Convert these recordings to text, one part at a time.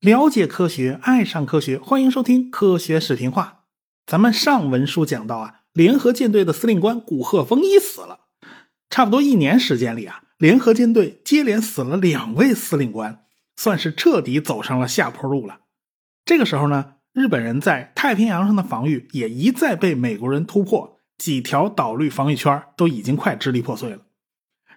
了解科学，爱上科学，欢迎收听《科学视频化》。咱们上文书讲到啊，联合舰队的司令官古贺丰一死了，差不多一年时间里啊，联合舰队接连死了两位司令官，算是彻底走上了下坡路了。这个时候呢，日本人在太平洋上的防御也一再被美国人突破，几条岛屿防御圈都已经快支离破碎了。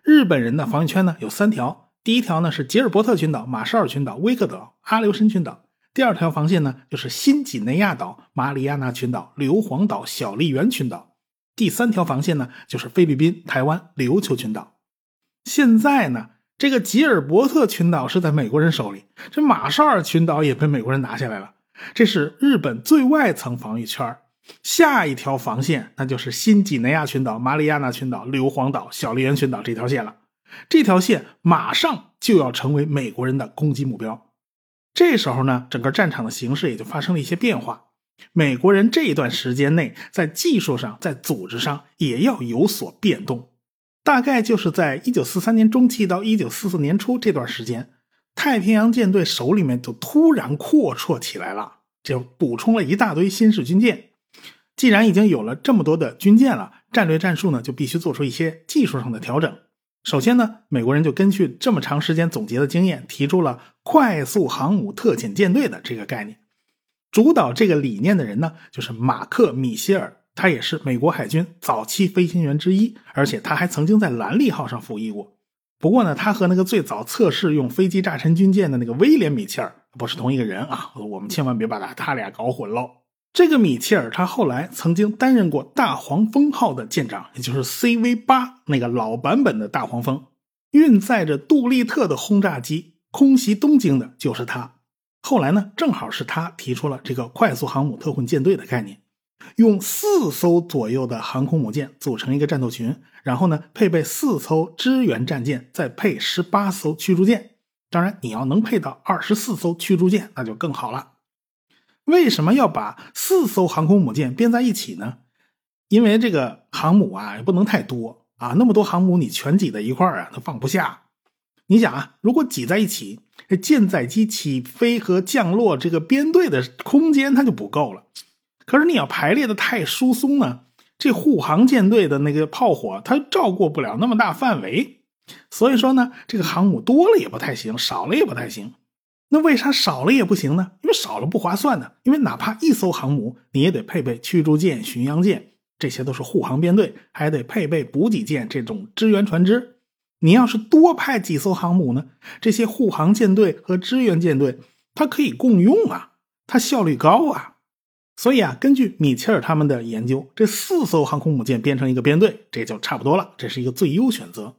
日本人的防御圈呢有三条。第一条呢是吉尔伯特群岛、马绍尔群岛、威克岛、阿留申群岛。第二条防线呢就是新几内亚岛、马里亚纳群岛、硫磺岛、小笠原群岛。第三条防线呢就是菲律宾、台湾、琉球群岛。现在呢，这个吉尔伯特群岛是在美国人手里，这马绍尔群岛也被美国人拿下来了。这是日本最外层防御圈下一条防线那就是新几内亚群岛、马里亚纳群岛、硫磺岛、小笠原群岛这条线了。这条线马上就要成为美国人的攻击目标。这时候呢，整个战场的形势也就发生了一些变化。美国人这一段时间内，在技术上、在组织上也要有所变动。大概就是在一九四三年中期到一九四四年初这段时间，太平洋舰队手里面就突然阔绰起来了，就补充了一大堆新式军舰。既然已经有了这么多的军舰了，战略战术呢就必须做出一些技术上的调整。首先呢，美国人就根据这么长时间总结的经验，提出了快速航母特遣舰队的这个概念。主导这个理念的人呢，就是马克·米歇尔，他也是美国海军早期飞行员之一，而且他还曾经在兰利号上服役过。不过呢，他和那个最早测试用飞机炸沉军舰的那个威廉·米切尔不是同一个人啊，我们千万别把他他俩搞混喽。这个米切尔，他后来曾经担任过大黄蜂号的舰长，也就是 CV 八那个老版本的大黄蜂，运载着杜立特的轰炸机空袭东京的就是他。后来呢，正好是他提出了这个快速航母特混舰队的概念，用四艘左右的航空母舰组成一个战斗群，然后呢，配备四艘支援战舰，再配十八艘驱逐舰。当然，你要能配到二十四艘驱逐舰，那就更好了。为什么要把四艘航空母舰编在一起呢？因为这个航母啊也不能太多啊，那么多航母你全挤在一块儿啊，它放不下。你想啊，如果挤在一起，这舰载机起飞和降落这个编队的空间它就不够了。可是你要排列的太疏松呢，这护航舰队的那个炮火它照顾不了那么大范围。所以说呢，这个航母多了也不太行，少了也不太行。那为啥少了也不行呢？因为少了不划算呢。因为哪怕一艘航母，你也得配备驱逐舰、巡洋舰，这些都是护航编队，还得配备补给舰这种支援船只。你要是多派几艘航母呢？这些护航舰队和支援舰队，它可以共用啊，它效率高啊。所以啊，根据米切尔他们的研究，这四艘航空母舰编成一个编队，这就差不多了，这是一个最优选择。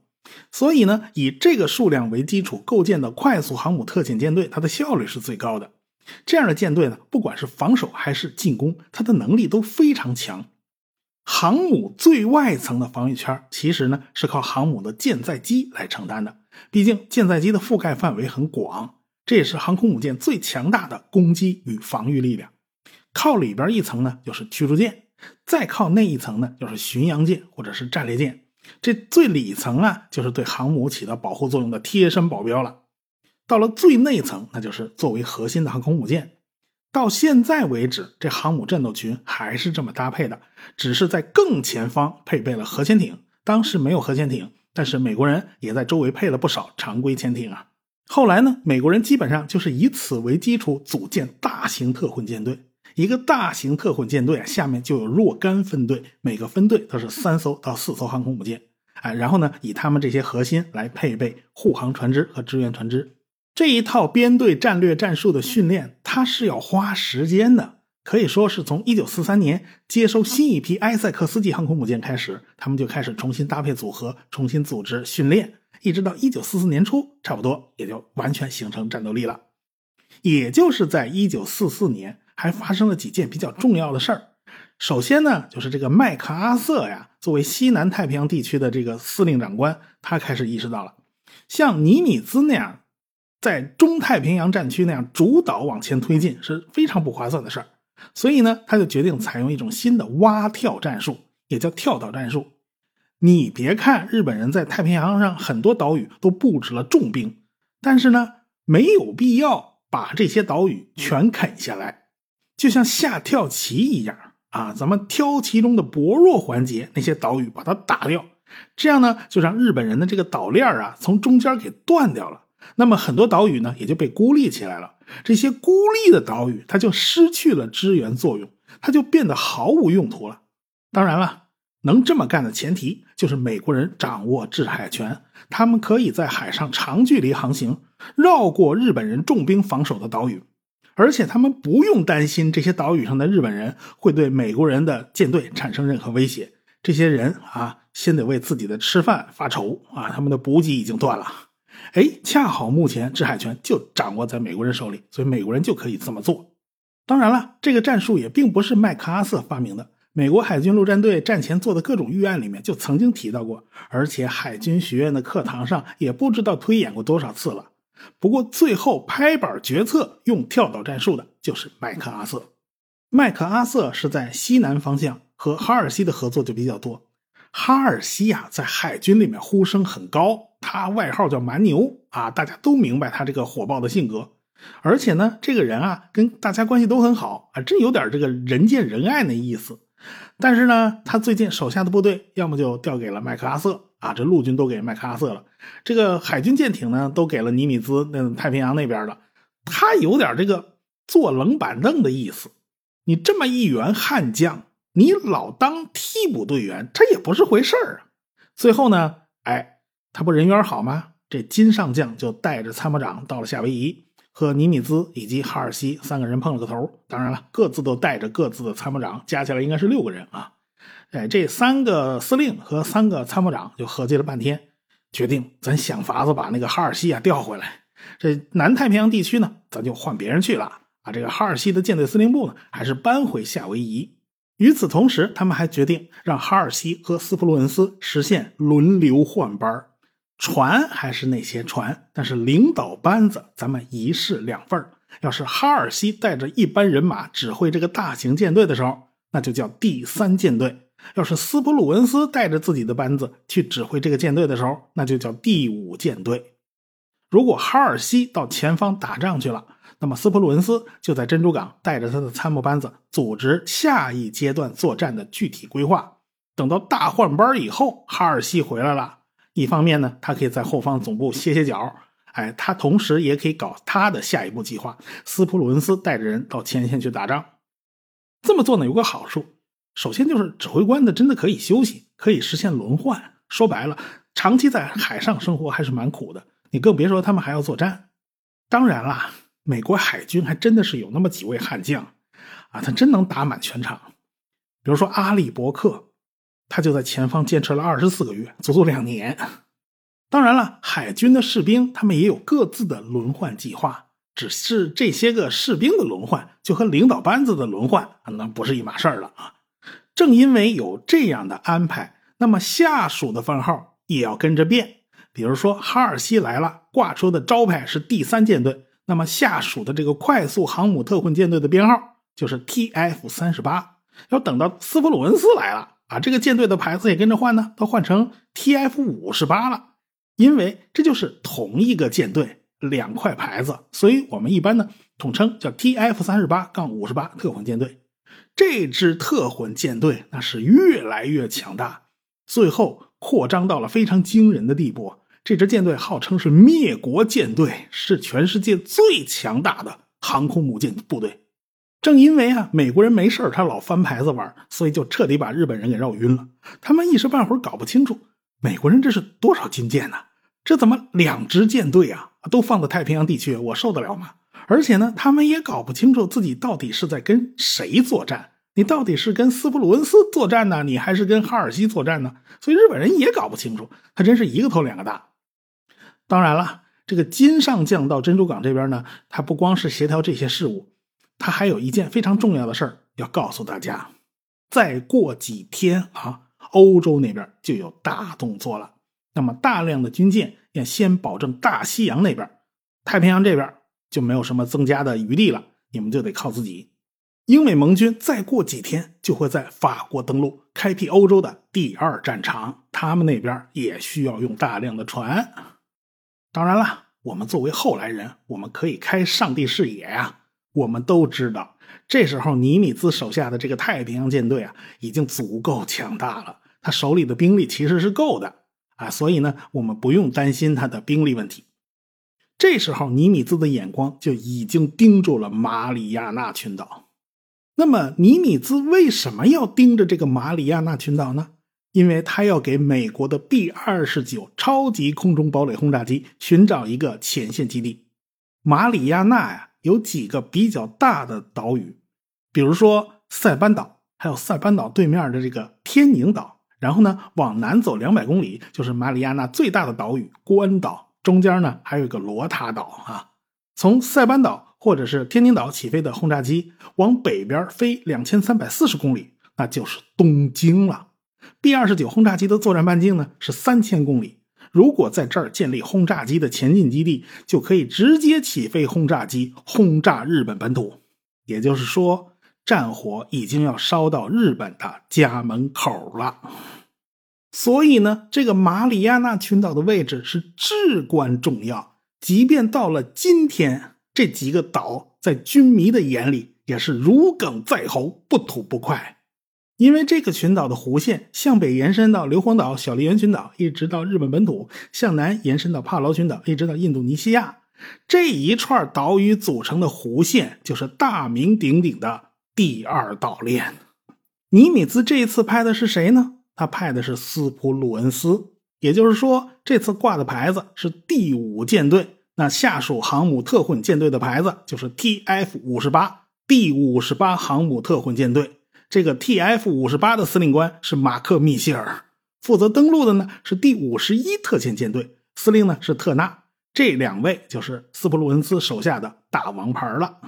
所以呢，以这个数量为基础构建的快速航母特遣舰队，它的效率是最高的。这样的舰队呢，不管是防守还是进攻，它的能力都非常强。航母最外层的防御圈，其实呢是靠航母的舰载机来承担的。毕竟舰载机的覆盖范围很广，这也是航空母舰最强大的攻击与防御力量。靠里边一层呢，就是驱逐舰；再靠那一层呢，就是巡洋舰或者是战列舰。这最里层啊，就是对航母起到保护作用的贴身保镖了。到了最内层，那就是作为核心的航空母舰。到现在为止，这航母战斗群还是这么搭配的，只是在更前方配备了核潜艇。当时没有核潜艇，但是美国人也在周围配了不少常规潜艇啊。后来呢，美国人基本上就是以此为基础组建大型特混舰队。一个大型特混舰队，下面就有若干分队，每个分队都是三艘到四艘航空母舰，哎，然后呢，以他们这些核心来配备护航船只和支援船只。这一套编队战略战术的训练，它是要花时间的，可以说是从一九四三年接收新一批埃塞克斯级航空母舰开始，他们就开始重新搭配组合，重新组织训练，一直到一九四四年初，差不多也就完全形成战斗力了。也就是在一九四四年。还发生了几件比较重要的事儿。首先呢，就是这个麦克阿瑟呀，作为西南太平洋地区的这个司令长官，他开始意识到了，像尼米兹那样在中太平洋战区那样主导往前推进是非常不划算的事儿。所以呢，他就决定采用一种新的蛙跳战术，也叫跳岛战术。你别看日本人在太平洋上很多岛屿都布置了重兵，但是呢，没有必要把这些岛屿全啃下来，就像下跳棋一样啊，咱们挑其中的薄弱环节，那些岛屿把它打掉，这样呢，就让日本人的这个岛链啊从中间给断掉了。那么很多岛屿呢也就被孤立起来了，这些孤立的岛屿它就失去了支援作用，它就变得毫无用途了。当然了，能这么干的前提就是美国人掌握制海权，他们可以在海上长距离航行，绕过日本人重兵防守的岛屿，而且他们不用担心这些岛屿上的日本人会对美国人的舰队产生任何威胁。这些人啊，先得为自己的吃饭发愁啊，他们的补给已经断了。哎，恰好目前制海权就掌握在美国人手里，所以美国人就可以这么做。当然了，这个战术也并不是麦克阿瑟发明的，美国海军陆战队战前做的各种预案里面就曾经提到过，而且海军学院的课堂上也不知道推演过多少次了。不过最后拍板决策用跳岛战术的就是麦克阿瑟。麦克阿瑟是在西南方向和哈尔西的合作就比较多。哈尔西呀，在海军里面呼声很高。他外号叫蛮牛啊，大家都明白他这个火爆的性格，而且呢，这个人啊跟大家关系都很好啊，真有点这个人见人爱那意思。但是呢，他最近手下的部队要么就调给了麦克阿瑟啊，这陆军都给麦克阿瑟了，这个海军舰艇呢都给了尼米兹，那太平洋那边的，他有点这个坐冷板凳的意思。你这么一员悍将，你老当替补队员，这也不是回事儿啊。最后呢，哎。他不人缘好吗？这金上将就带着参谋长到了夏威夷，和尼米兹以及哈尔西三个人碰了个头。当然了，各自都带着各自的参谋长，加起来应该是六个人啊。哎，这三个司令和三个参谋长就合计了半天，决定咱想法子把那个哈尔西啊调回来。这南太平洋地区呢，咱就换别人去了啊。这个哈尔西的舰队司令部呢，还是搬回夏威夷。与此同时，他们还决定让哈尔西和斯普鲁恩斯实现轮流换班船还是那些船，但是领导班子咱们一式两份要是哈尔西带着一班人马指挥这个大型舰队的时候，那就叫第三舰队；要是斯普鲁恩斯带着自己的班子去指挥这个舰队的时候，那就叫第五舰队。如果哈尔西到前方打仗去了，那么斯普鲁恩斯就在珍珠港带着他的参谋班子组织下一阶段作战的具体规划。等到大换班以后，哈尔西回来了。一方面呢，他可以在后方总部歇歇脚，哎，他同时也可以搞他的下一步计划。斯普鲁恩斯带着人到前线去打仗，这么做呢有个好处，首先就是指挥官呢真的可以休息，可以实现轮换。说白了，长期在海上生活还是蛮苦的，你更别说他们还要作战。当然啦，美国海军还真的是有那么几位悍将，啊，他真能打满全场，比如说阿里伯克。他就在前方坚持了二十四个月，足足两年。当然了，海军的士兵他们也有各自的轮换计划，只是这些个士兵的轮换就和领导班子的轮换那不是一码事儿了啊。正因为有这样的安排，那么下属的番号也要跟着变。比如说哈尔西来了，挂出的招牌是第三舰队，那么下属的这个快速航母特混舰队的编号就是 TF 三十八。要等到斯普鲁恩斯来了。啊这个舰队的牌子也跟着换呢，都换成 TF 五十八了，因为这就是同一个舰队两块牌子，所以我们一般呢统称叫 TF 三十八杠五十八特混舰队。这支特混舰队那是越来越强大，最后扩张到了非常惊人的地步。这支舰队号称是灭国舰队，是全世界最强大的航空母舰部队。正因为啊，美国人没事他老翻牌子玩，所以就彻底把日本人给绕晕了。他们一时半会儿搞不清楚，美国人这是多少军舰呢？这怎么两支舰队啊，都放在太平洋地区，我受得了吗？而且呢，他们也搞不清楚自己到底是在跟谁作战。你到底是跟斯普鲁恩斯作战呢，你还是跟哈尔西作战呢？所以日本人也搞不清楚，他真是一个头两个大。当然了，这个金上将到珍珠港这边呢，他不光是协调这些事务。他还有一件非常重要的事儿要告诉大家，再过几天啊，欧洲那边就有大动作了。那么大量的军舰要先保证大西洋那边，太平洋这边就没有什么增加的余地了，你们就得靠自己。英美盟军再过几天就会在法国登陆，开辟欧洲的第二战场。他们那边也需要用大量的船。当然了，我们作为后来人，我们可以开上帝视野呀。我们都知道，这时候尼米兹手下的这个太平洋舰队啊，已经足够强大了。他手里的兵力其实是够的啊，所以呢，我们不用担心他的兵力问题。这时候，尼米兹的眼光就已经盯住了马里亚纳群岛。那么，尼米兹为什么要盯着这个马里亚纳群岛呢？因为他要给美国的 B 二十九超级空中堡垒轰炸机寻找一个前线基地。马里亚纳呀，有几个比较大的岛屿，比如说塞班岛，还有塞班岛对面的这个天宁岛。然后呢，往南走两百公里，就是马里亚纳最大的岛屿关岛，中间呢还有一个罗塔岛啊。从塞班岛。或者是天宁岛起飞的轰炸机往北边飞两千三百四十公里，那就是东京了。B 二十九轰炸机的作战半径呢是三千公里，如果在这儿建立轰炸机的前进基地，就可以直接起飞轰炸机轰炸日本本土。也就是说，战火已经要烧到日本的家门口了。所以呢，这个马里亚纳群岛的位置是至关重要，即便到了今天。这几个岛在军迷的眼里也是如鲠在喉，不吐不快。因为这个群岛的弧线向北延伸到硫磺岛、小笠原群岛，一直到日本本土；向南延伸到帕劳群岛，一直到印度尼西亚。这一串岛屿组成的弧线，就是大名鼎鼎的第二岛链。尼米兹这一次派的是谁呢？他派的是斯普鲁恩斯，也就是说，这次挂的牌子是第五舰队。那下属航母特混舰队的牌子就是 TF 五十八，第五十八航母特混舰队。这个 TF 五十八的司令官是马克·密歇尔，负责登陆的呢是第五十一特遣舰队，司令呢是特纳。这两位就是斯普鲁恩斯手下的大王牌了。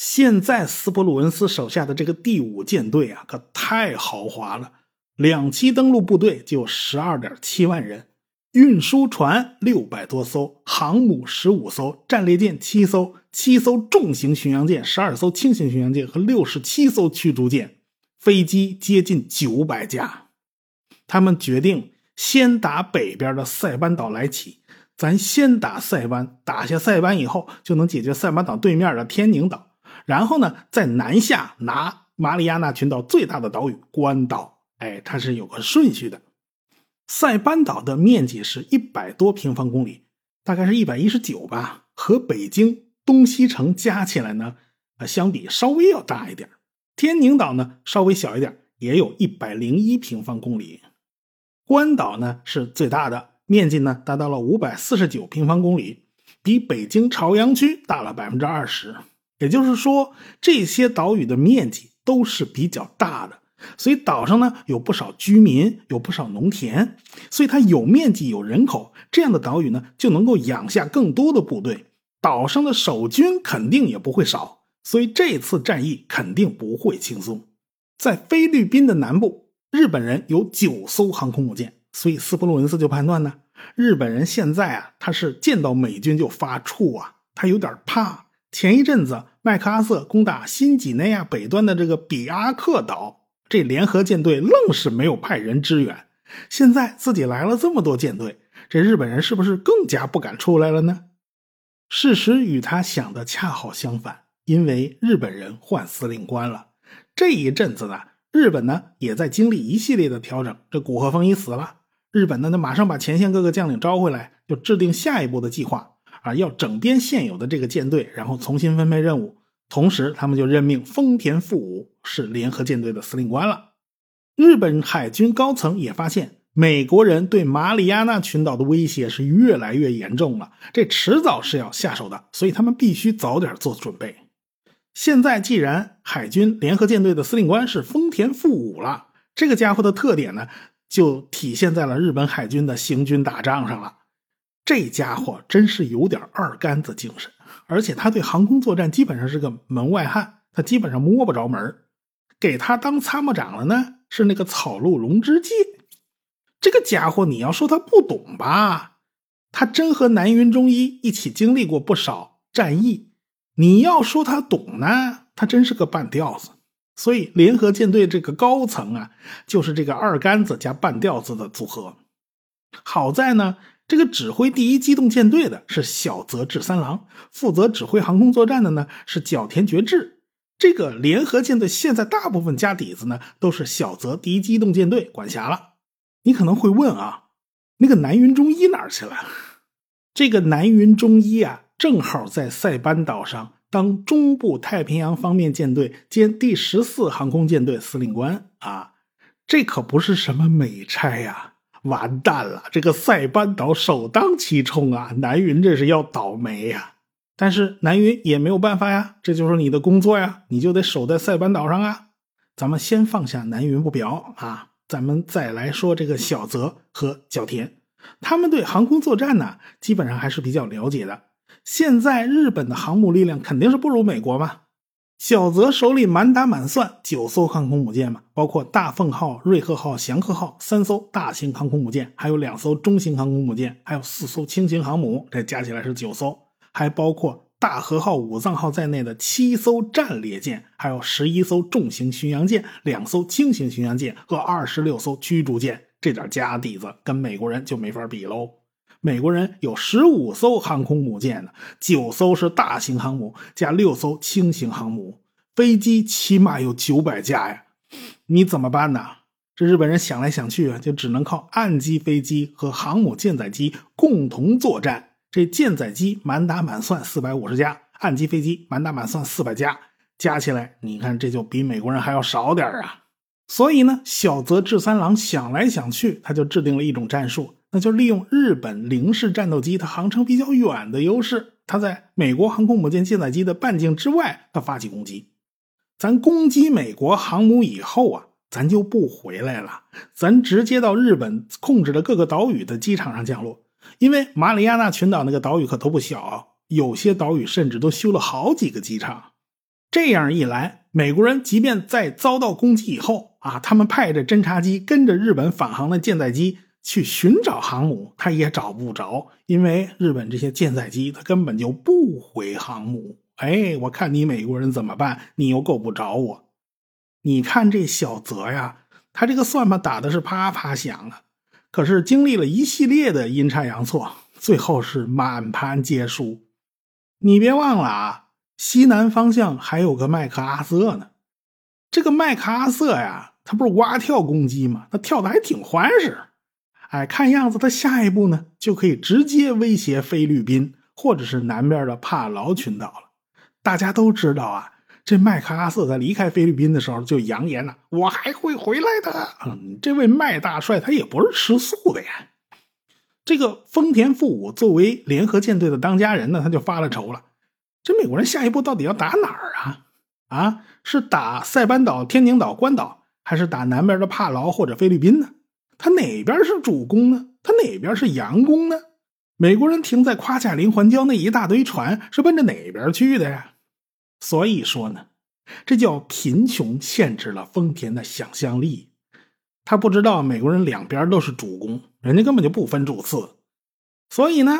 现在斯普鲁恩斯手下的这个第五舰队啊，可太豪华了，两栖登陆部队就十二点七万人。运输船六百多艘，航母十五艘，战列舰七艘，七艘重型巡洋舰，十二艘轻型巡洋舰和六十七艘驱逐舰，飞机接近九百架。他们决定先打北边的塞班岛来起，咱先打塞班，打下塞班以后就能解决塞班岛对面的天宁岛，然后呢在南下拿马里亚纳群岛最大的岛屿关岛。哎，它是有个顺序的。塞班岛的面积是一百多平方公里，大概是一百一十九吧，和北京东西城加起来呢，呃，相比稍微要大一点。天宁岛呢稍微小一点，也有一百零一平方公里。关岛呢是最大的，面积呢达到了五百四十九平方公里，比北京朝阳区大了百分之二十。也就是说，这些岛屿的面积都是比较大的。所以岛上呢有不少居民，有不少农田，所以它有面积有人口，这样的岛屿呢就能够养下更多的部队，岛上的守军肯定也不会少，所以这次战役肯定不会轻松。在菲律宾的南部，日本人有九艘航空母舰，所以斯普鲁恩斯就判断呢，日本人现在啊他是见到美军就发怵啊，他有点怕。前一阵子麦克阿瑟攻打新几内亚北端的这个比阿克岛。这联合舰队愣是没有派人支援，现在自己来了这么多舰队，这日本人是不是更加不敢出来了呢？事实与他想的恰好相反，因为日本人换司令官了。这一阵子呢，日本呢也在经历一系列的调整。这古贺丰一死了，日本呢那马上把前线各个将领招回来，就制定下一步的计划啊，要整编现有的这个舰队，然后重新分配任务。同时，他们就任命丰田富武是联合舰队的司令官了。日本海军高层也发现，美国人对马里亚纳群岛的威胁是越来越严重了，这迟早是要下手的，所以他们必须早点做准备。现在既然海军联合舰队的司令官是丰田富武了，这个家伙的特点呢，就体现在了日本海军的行军打仗上了。这家伙真是有点二杆子精神。而且他对航空作战基本上是个门外汉，他基本上摸不着门给他当参谋长了呢，是那个草鹿龙之介。这个家伙，你要说他不懂吧？他真和南云中一一起经历过不少战役。你要说他懂呢，他真是个半吊子。所以联合舰队这个高层啊，就是这个二杆子加半吊子的组合。好在呢，这个指挥第一机动舰队的是小泽治三郎，负责指挥航空作战的呢是角田觉志。这个联合舰队现在大部分家底子呢都是小泽第一机动舰队管辖了。你可能会问啊，那个南云忠一哪儿去了？这个南云忠一啊，正好在塞班岛上当中部太平洋方面舰队兼第十四航空舰队司令官啊，这可不是什么美差呀！完蛋了，这个塞班岛首当其冲啊，南云这是要倒霉呀！但是南云也没有办法呀，这就是你的工作呀，你就得守在塞班岛上啊。咱们先放下南云不表啊，咱们再来说这个小泽和角田，他们对航空作战呢，基本上还是比较了解的。现在日本的航母力量肯定是不如美国嘛。小泽手里满打满算九艘航空母舰嘛，包括大凤号、瑞鹤号、翔鹤号三艘大型航空母舰，还有两艘中型航空母舰，还有四艘轻型航母，这加起来是九艘。还包括大和号、武藏号在内的七艘战列舰，还有十一艘重型巡洋舰、两艘轻型巡洋舰和二十六艘驱逐舰。这点家底子跟美国人就没法比喽。美国人有十五艘航空母舰呢，九艘是大型航母，加六艘轻型航母，飞机起码有九百架呀。你怎么办呢？这日本人想来想去啊，就只能靠岸基飞机和航母舰载机共同作战。这舰载机满打满算四百五十架，岸基飞机满打满算四百架，加起来，你看这就比美国人还要少点啊！所以呢，小泽治三郎想来想去，他就制定了一种战术，那就利用日本零式战斗机它航程比较远的优势，它在美国航空母舰舰载机的半径之外，它发起攻击。咱攻击美国航母以后啊，咱就不回来了，咱直接到日本控制的各个岛屿的机场上降落。因为马里亚纳群岛那个岛屿可都不小，有些岛屿甚至都修了好几个机场。这样一来，美国人即便在遭到攻击以后啊，他们派着侦察机跟着日本返航的舰载机去寻找航母，他也找不着，因为日本这些舰载机他根本就不回航母。哎，我看你美国人怎么办？你又够不着我。你看这小泽呀，他这个算盘打的是啪啪响啊。可是经历了一系列的阴差阳错，最后是满盘皆输。你别忘了啊，西南方向还有个麦克阿瑟呢。这个麦克阿瑟呀，他不是蛙跳攻击吗？他跳的还挺欢实。哎，看样子他下一步呢，就可以直接威胁菲律宾或者是南边的帕劳群岛了。大家都知道啊。这麦克阿瑟在离开菲律宾的时候就扬言了：“我还会回来的。”嗯，这位麦大帅他也不是吃素的呀。这个丰田富武作为联合舰队的当家人呢，他就发了愁了：这美国人下一步到底要打哪儿啊？啊，是打塞班岛、天宁岛、关岛，还是打南边的帕劳或者菲律宾呢？他哪边是主攻呢？他哪边是佯攻呢？美国人停在夸卡林环礁那一大堆船是奔着哪边去的呀？所以说呢，这叫贫穷限制了丰田的想象力。他不知道美国人两边都是主攻，人家根本就不分主次。所以呢，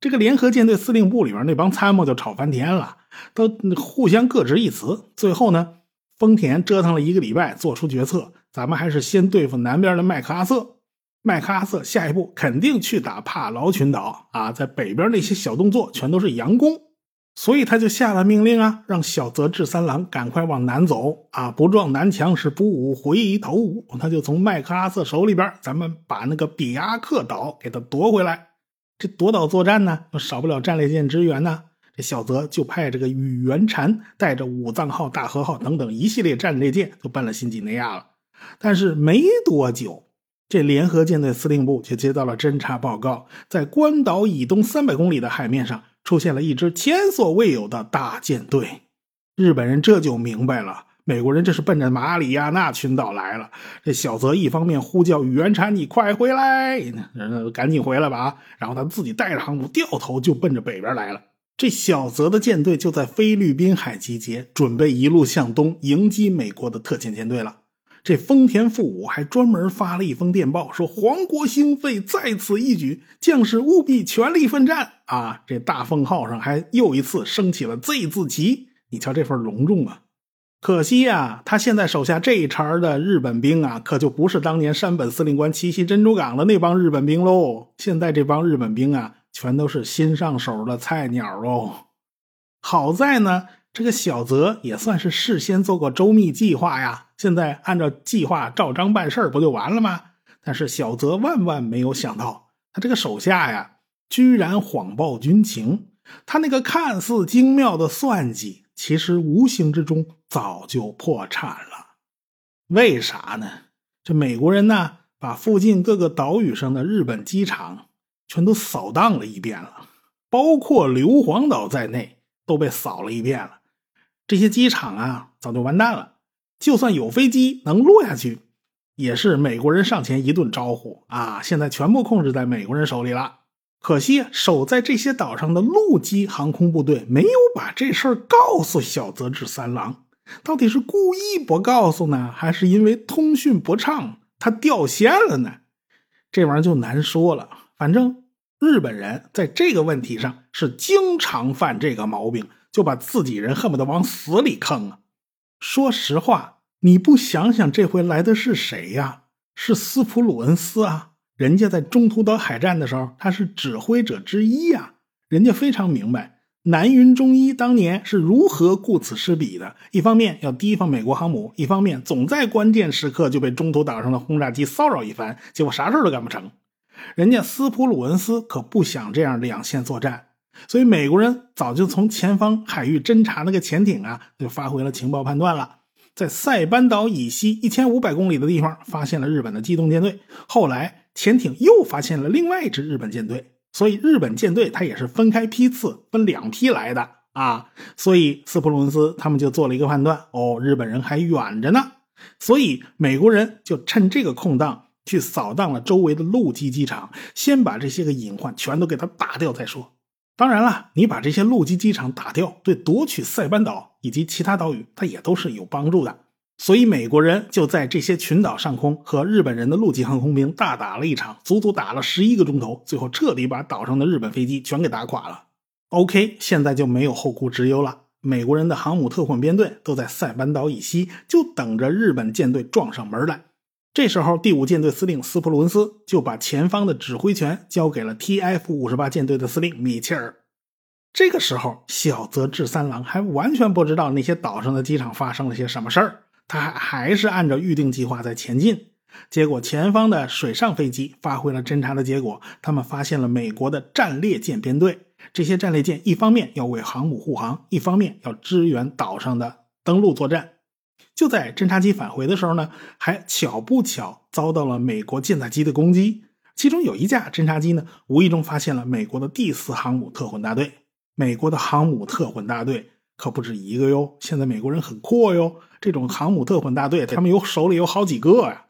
这个联合舰队司令部里边那帮参谋就吵翻天了，都互相各执一词。最后呢，丰田折腾了一个礼拜，做出决策：咱们还是先对付南边的麦克阿瑟。麦克阿瑟下一步肯定去打帕劳群岛啊，在北边那些小动作全都是佯攻。所以他就下了命令啊，让小泽治三郎赶快往南走啊！不撞南墙是不武回一头武。他就从麦克阿瑟手里边，咱们把那个比亚克岛给他夺回来。这夺岛作战呢，少不了战列舰支援呢。这小泽就派这个宇垣禅带着武藏号、大和号等等一系列战列舰，就奔了新几内亚了。但是没多久，这联合舰队司令部就接到了侦察报告，在关岛以东三百公里的海面上。出现了一支前所未有的大舰队，日本人这就明白了，美国人这是奔着马里亚纳群岛来了。这小泽一方面呼叫宇垣禅：“你快回来，人赶紧回来吧！”然后他自己带着航母掉头就奔着北边来了。这小泽的舰队就在菲律宾海集结，准备一路向东迎击美国的特遣舰队了。这丰田富武还专门发了一封电报，说皇国兴废，在此一举，将士务必全力奋战啊！这大凤号上还又一次升起了 Z 字旗，你瞧这份隆重啊！可惜呀，他现在手下这一茬的日本兵啊，可就不是当年山本司令官奇袭珍珠港的那帮日本兵喽。现在这帮日本兵啊，全都是新上手的菜鸟喽。好在呢，这个小泽也算是事先做过周密计划呀。现在按照计划照章办事不就完了吗？但是小泽万万没有想到，他这个手下呀，居然谎报军情。他那个看似精妙的算计。其实无形之中早就破产了，为啥呢？这美国人呢，把附近各个岛屿上的日本机场全都扫荡了一遍了，包括硫磺岛在内都被扫了一遍了。这些机场啊，早就完蛋了。就算有飞机能落下去，也是美国人上前一顿招呼啊，现在全部控制在美国人手里了。可惜，守在这些岛上的陆基航空部队没有把这事儿告诉小泽治三郎。到底是故意不告诉呢，还是因为通讯不畅他掉线了呢？这玩意儿就难说了。反正日本人在这个问题上是经常犯这个毛病，就把自己人恨不得往死里坑啊。说实话，你不想想，这回来的是谁呀？是斯普鲁恩斯啊。人家在中途岛海战的时候，他是指挥者之一呀。人家非常明白南云忠一当年是如何顾此失彼的。一方面要提防美国航母，一方面总在关键时刻就被中途岛上的轰炸机骚扰一番，结果啥事都干不成。人家斯普鲁恩斯可不想这样两线作战，所以美国人早就从前方海域侦察那个潜艇啊，就发挥了情报判断了。在塞班岛以西一千五百公里的地方，发现了日本的机动舰队。后来潜艇又发现了另外一支日本舰队，所以日本舰队它也是分开批次，分两批来的啊。所以斯普鲁恩斯他们就做了一个判断：哦，日本人还远着呢。所以美国人就趁这个空档去扫荡了周围的陆基机场，先把这些个隐患全都给他打掉再说。当然了，你把这些陆基机场打掉，对夺取塞班岛以及其他岛屿，它也都是有帮助的。所以美国人就在这些群岛上空和日本人的陆基航空兵大打了一场，足足打了十一个钟头，最后彻底把岛上的日本飞机全给打垮了。OK，现在就没有后顾之忧了。美国人的航母特混编队都在塞班岛以西，就等着日本舰队撞上门来。这时候，第五舰队司令斯普鲁恩斯就把前方的指挥权交给了 T.F. 五十八舰队的司令米切尔。这个时候，小泽治三郎还完全不知道那些岛上的机场发生了些什么事儿，他还还是按照预定计划在前进。结果，前方的水上飞机发挥了侦察的结果，他们发现了美国的战列舰编队。这些战列舰一方面要为航母护航，一方面要支援岛上的登陆作战。就在侦察机返回的时候呢，还巧不巧遭到了美国舰载机的攻击。其中有一架侦察机呢，无意中发现了美国的第四航母特混大队。美国的航母特混大队可不止一个哟，现在美国人很阔哟。这种航母特混大队，他们有手里有好几个呀。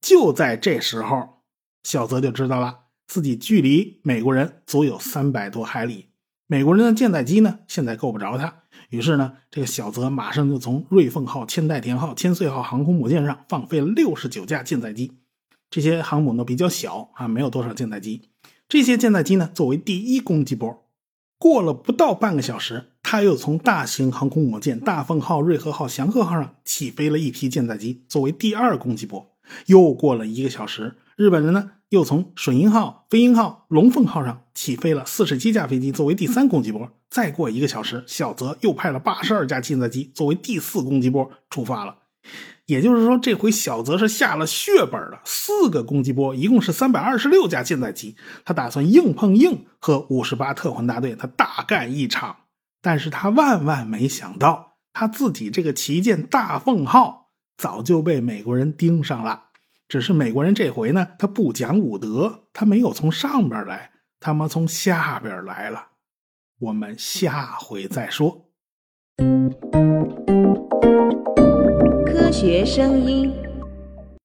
就在这时候，小泽就知道了，自己距离美国人足有三百多海里。美国人的舰载机呢，现在够不着他。于是呢，这个小泽马上就从瑞凤号、千代田号、千岁号航空母舰上放飞了六十九架舰载机。这些航母呢比较小啊，没有多少舰载机。这些舰载机呢作为第一攻击波。过了不到半个小时，他又从大型航空母舰大凤号、瑞和号、祥鹤号上起飞了一批舰载机，作为第二攻击波。又过了一个小时，日本人呢？又从水鹰号、飞鹰号、龙凤号上起飞了四十七架飞机，作为第三攻击波。再过一个小时，小泽又派了八十二架舰载机作为第四攻击波出发了。也就是说，这回小泽是下了血本了，四个攻击波，一共是三百二十六架舰载机。他打算硬碰硬和五十八特混大队他大干一场。但是他万万没想到，他自己这个旗舰大凤号早就被美国人盯上了。只是美国人这回呢，他不讲武德，他没有从上边来，他妈从下边来了。我们下回再说。科学声音。